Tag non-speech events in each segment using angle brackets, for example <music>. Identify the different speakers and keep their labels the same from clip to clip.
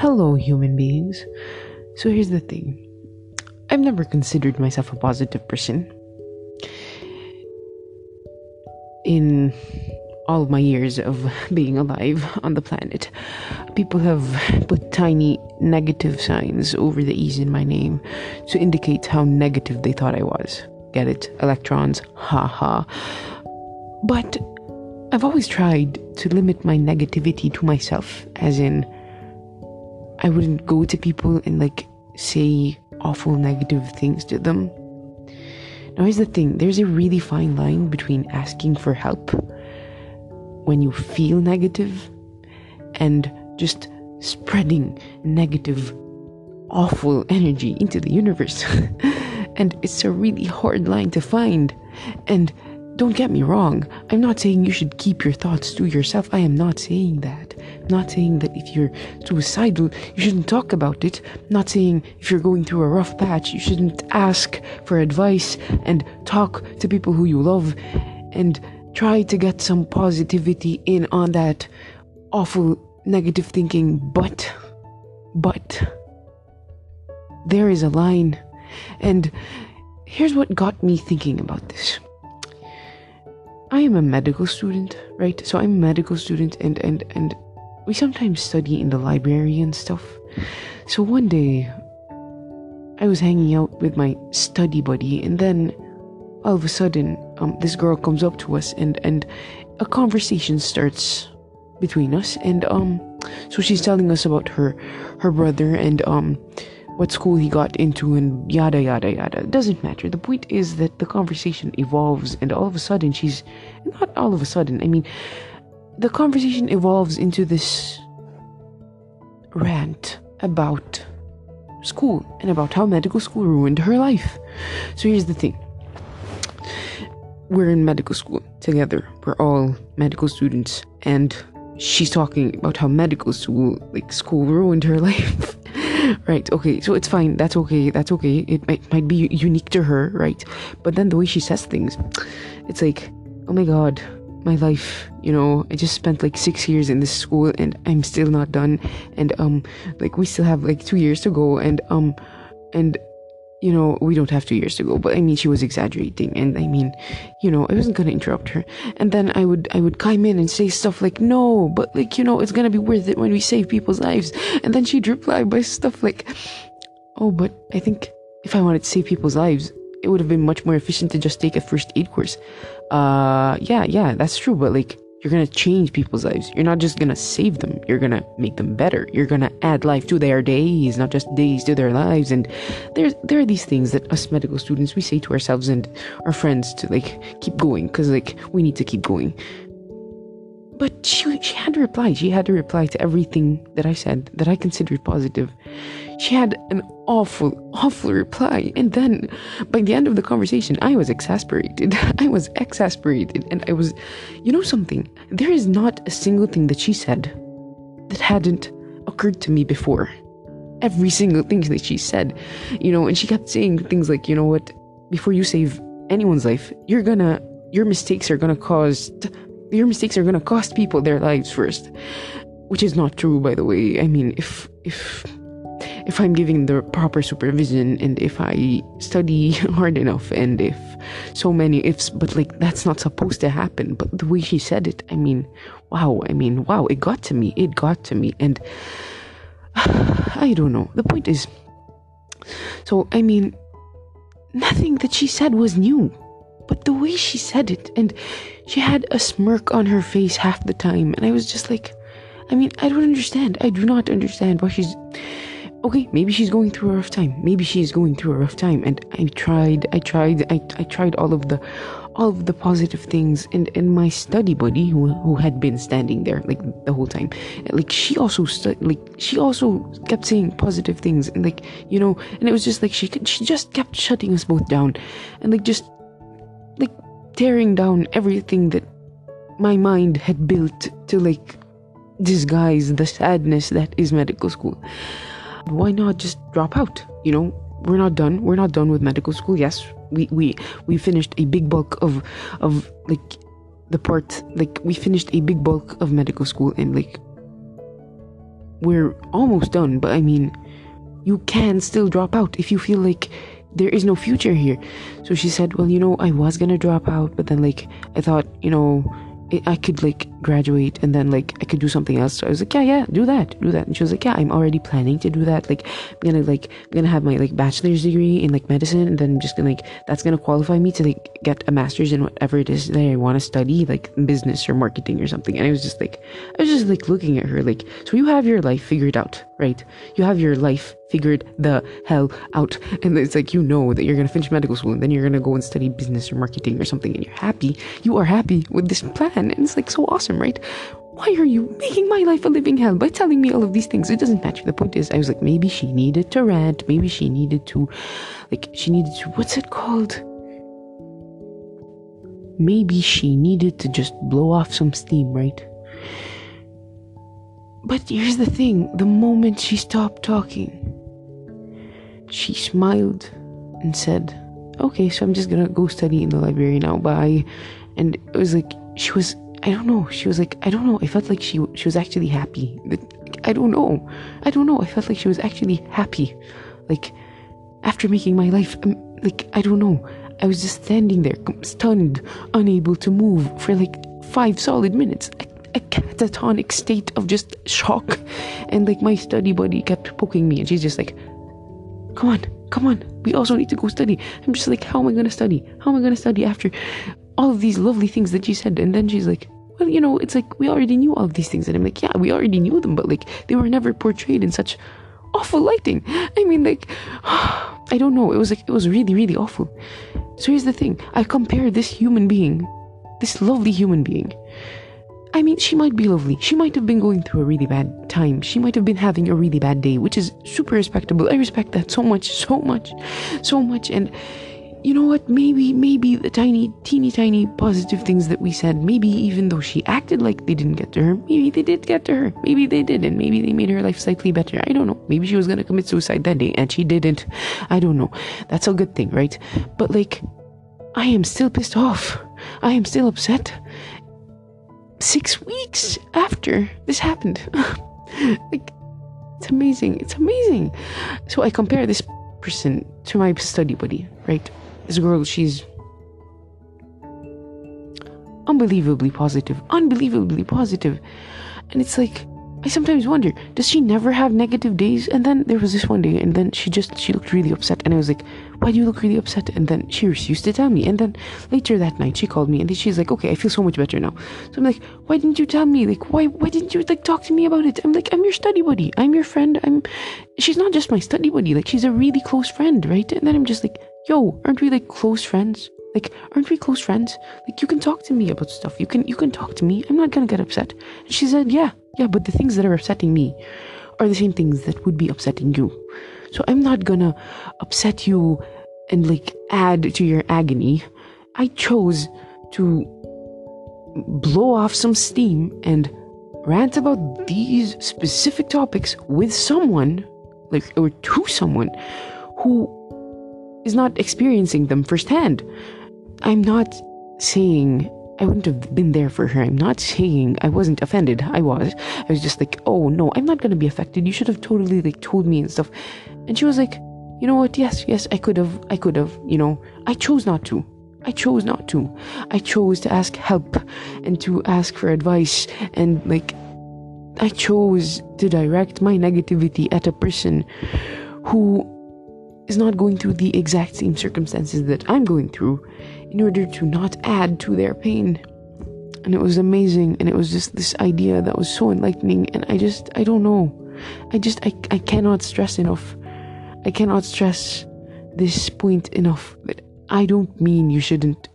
Speaker 1: Hello, human beings. So here's the thing I've never considered myself a positive person. In all my years of <laughs> being alive on the planet, people have put tiny negative signs over the E's in my name to indicate how negative they thought I was. Get it? Electrons, ha ha. But I've always tried to limit my negativity to myself, as in, I wouldn't go to people and like say awful negative things to them. Now, here's the thing there's a really fine line between asking for help when you feel negative and just spreading negative, awful energy into the universe. <laughs> and it's a really hard line to find. And don't get me wrong, I'm not saying you should keep your thoughts to yourself. I am not saying that. Not saying that if you're suicidal, you shouldn't talk about it. Not saying if you're going through a rough patch, you shouldn't ask for advice and talk to people who you love and try to get some positivity in on that awful negative thinking. But, but, there is a line. And here's what got me thinking about this. I am a medical student, right? So I'm a medical student and and and we sometimes study in the library and stuff. So one day I was hanging out with my study buddy and then all of a sudden um, this girl comes up to us and and a conversation starts between us and um so she's telling us about her her brother and um what school he got into and yada yada yada. It doesn't matter. The point is that the conversation evolves and all of a sudden she's not all of a sudden, I mean the conversation evolves into this rant about school and about how medical school ruined her life. So here's the thing. We're in medical school together. We're all medical students. And she's talking about how medical school like school ruined her <laughs> life. Right okay. So it's fine. That's okay. That's okay. It might, might be unique to her right? But then the way she says things it's like oh my god my life you know i just spent like six years in this school and i'm still not done and um like we still have like two years to go and um and you know, we don't have two years to go, but I mean, she was exaggerating, and I mean, you know, I wasn't gonna interrupt her. And then I would, I would chime in and say stuff like, "No, but like, you know, it's gonna be worth it when we save people's lives." And then she'd reply by stuff like, "Oh, but I think if I wanted to save people's lives, it would have been much more efficient to just take a first aid course." Uh, yeah, yeah, that's true, but like, you're gonna change people's lives. You're not just gonna save them, you're gonna make them better. You're gonna add life to their days, not just days to their lives. And there's there are these things that us medical students we say to ourselves and our friends to like keep going, because like we need to keep going. But she she had to reply. She had to reply to everything that I said that I considered positive. She had an awful, awful reply. And then by the end of the conversation, I was exasperated. <laughs> I was exasperated. And I was, you know something? There is not a single thing that she said that hadn't occurred to me before. Every single thing that she said, you know, and she kept saying things like, you know what, before you save anyone's life, you're gonna, your mistakes are gonna cause your mistakes are gonna cost people their lives first which is not true by the way i mean if if if i'm giving the proper supervision and if i study <laughs> hard enough and if so many ifs but like that's not supposed to happen but the way she said it i mean wow i mean wow it got to me it got to me and <sighs> i don't know the point is so i mean nothing that she said was new but the way she said it, and she had a smirk on her face half the time, and I was just like, I mean, I don't understand. I do not understand why she's. Okay, maybe she's going through a rough time. Maybe she's going through a rough time, and I tried, I tried, I, I tried all of the, all of the positive things, and and my study buddy who who had been standing there like the whole time, like she also stu- like she also kept saying positive things, and like you know, and it was just like she she just kept shutting us both down, and like just like tearing down everything that my mind had built to like disguise the sadness that is medical school. Why not just drop out? You know, we're not done. We're not done with medical school. Yes, we we we finished a big bulk of of like the part like we finished a big bulk of medical school and like we're almost done, but I mean, you can still drop out if you feel like there is no future here. So she said, Well, you know, I was gonna drop out, but then, like, I thought, you know, I could like graduate and then like I could do something else. So I was like, yeah, yeah, do that, do that. And she was like, yeah, I'm already planning to do that. Like, I'm gonna like, I'm gonna have my like bachelor's degree in like medicine, and then I'm just gonna like, that's gonna qualify me to like get a master's in whatever it is that I want to study, like business or marketing or something. And I was just like, I was just like looking at her, like, so you have your life figured out, right? You have your life figured the hell out. And it's like, you know that you're going to finish medical school and then you're going to go and study business or marketing or something and you're happy. You are happy with this plan. And it's like so awesome, right? Why are you making my life a living hell by telling me all of these things? It doesn't matter. The point is, I was like, maybe she needed to rant. Maybe she needed to, like, she needed to, what's it called? Maybe she needed to just blow off some steam, right? But here's the thing the moment she stopped talking, she smiled and said, Okay, so I'm just gonna go study in the library now. Bye. And it was like, she was, I don't know, she was like, I don't know, I felt like she, she was actually happy. I don't know. I don't know. I felt like she was actually happy. Like, after making my life, um, like, I don't know. I was just standing there, stunned, unable to move for like five solid minutes. A, a catatonic state of just shock. And like, my study buddy kept poking me, and she's just like, come on, come on. We also need to go study. I'm just like, how am I to study? How am I to study after all of these lovely things that you said? And then she's like, well, you know, it's like we already knew all of these things. And I'm like, yeah, we already knew them, but like they were never portrayed in such awful lighting. I mean, like, <sighs> I don't know. It was like, it was really, really awful. So here's the thing I compare this human being, this lovely human being, I mean, she might be lovely. She might have been going through a really bad time. She might have been having a really bad day, which is super respectable. I respect that so much, so much, so much. And you know what? Maybe, maybe the tiny, teeny tiny positive things that we said, maybe even though she acted like they didn't get to her, maybe they did get to her. Maybe they did, and maybe they made her life slightly better. I don't know. Maybe she was gonna commit suicide that day, and she didn't. I don't know. That's a good thing, right? But like, I am still pissed off. I am still upset six weeks after this happened. <laughs> like, it's amazing. It's amazing. So I compare this person to my study buddy, right? This girl, she's unbelievably positive, unbelievably positive. And it's like, I sometimes wonder, does she never have negative days? And then there was this one day, and then she just she looked really upset, and I was like, "Why do you look really upset?" And then she refused to tell me. And then later that night, she called me, and then she's like, "Okay, I feel so much better now." So I'm like, "Why didn't you tell me? Like, why why didn't you like talk to me about it?" I'm like, "I'm your study buddy. I'm your friend. I'm." She's not just my study buddy. Like, she's a really close friend, right? And then I'm just like, "Yo, aren't we like close friends?" Like, aren't we close friends? Like, you can talk to me about stuff. You can you can talk to me. I'm not gonna get upset. And she said, Yeah, yeah, but the things that are upsetting me are the same things that would be upsetting you. So I'm not gonna upset you and like add to your agony. I chose to blow off some steam and rant about these specific topics with someone, like, or to someone who is not experiencing them firsthand. I'm not saying I wouldn't have been there for her. I'm not saying I wasn't offended. I was. I was just like, oh no, I'm not gonna be affected. You should have totally like told me and stuff. And she was like, you know what? Yes, yes, I could have. I could have. You know, I chose not to. I chose not to. I chose to ask help and to ask for advice and like I chose to direct my negativity at a person who is not going through the exact same circumstances that I'm going through in order to not add to their pain. And it was amazing. And it was just this idea that was so enlightening. And I just, I don't know. I just, I, I cannot stress enough. I cannot stress this point enough that I don't mean you shouldn't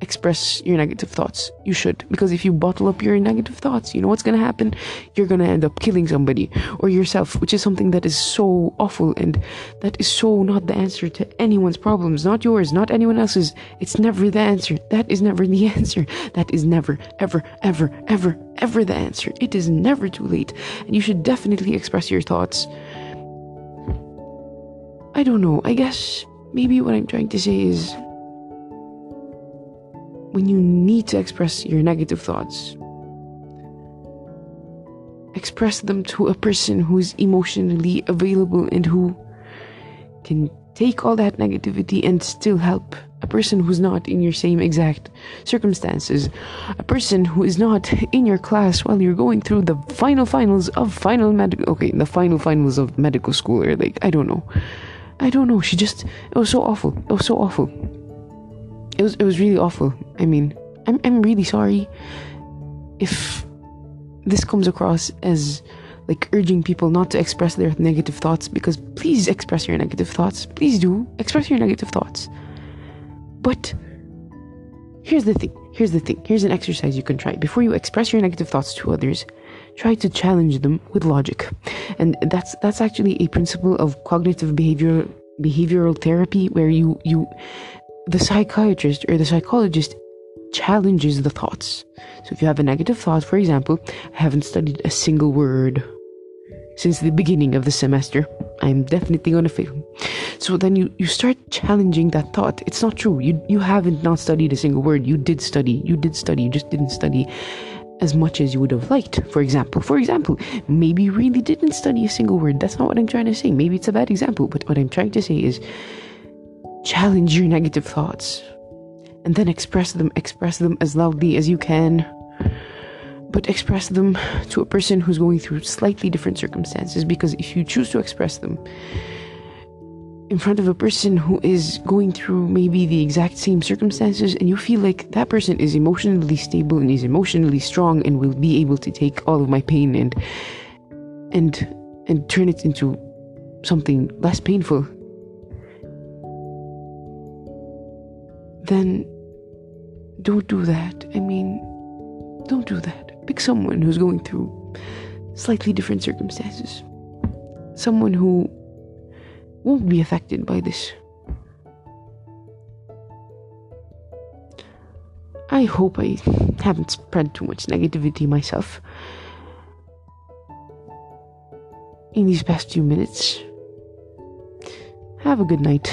Speaker 1: express your negative thoughts. You should. Because if you bottle up your negative thoughts, you know what's going to happen? You're going to end up killing somebody or yourself, which is something that is so awful and that is so not the answer to anyone's problems, not yours, not anyone else's. It's never the answer. That is never the <laughs> answer. That is never, ever, ever, ever, ever the answer. It is never too late. And you should definitely express your thoughts. I don't know. I guess maybe what I'm trying to say is when you need to express your negative thoughts, express them to a person who's emotionally available and who can take all that negativity and still help a person who's not in your same exact circumstances, a person who is not in your class while you're going through the final finals of final medical, okay, the final finals of medical school, or like, I don't know. I don't know. She just, it was so awful. It was so awful. It was, it was really awful. I mean, I'm, I'm really sorry if this comes across as like urging people not to express their negative thoughts because please express your negative thoughts. Please do express your negative thoughts. But here's the thing. Here's the thing. Here's an exercise you can try. Before you express your negative thoughts to others, try to challenge them with logic. And that's that's actually a principle of cognitive behavior behavioral therapy where you you the psychiatrist or the psychologist challenges the thoughts. So if you have a negative thought, for example, I haven't studied a single word since the beginning of the semester. I'm definitely gonna fail. So then you, you start challenging that thought. It's not true. You you haven't not studied a single word. You did study. You did study. You just didn't study as much as you would have liked. For example, for example, maybe you really didn't study a single word. That's not what I'm trying to say. Maybe it's a bad example, but what I'm trying to say is challenge your negative thoughts and then express them, express them as loudly as you can. But express them to a person who's going through slightly different circumstances because if you choose to express them in front of a person who is going through maybe the exact same circumstances and you feel like that person is emotionally stable and is emotionally strong and will be able to take all of my pain and and and turn it into something less painful then don't do that. I mean, don't do that. Pick someone who's going through slightly different circumstances. Someone who won't be affected by this. I hope I haven't spread too much negativity myself in these past few minutes. Have a good night.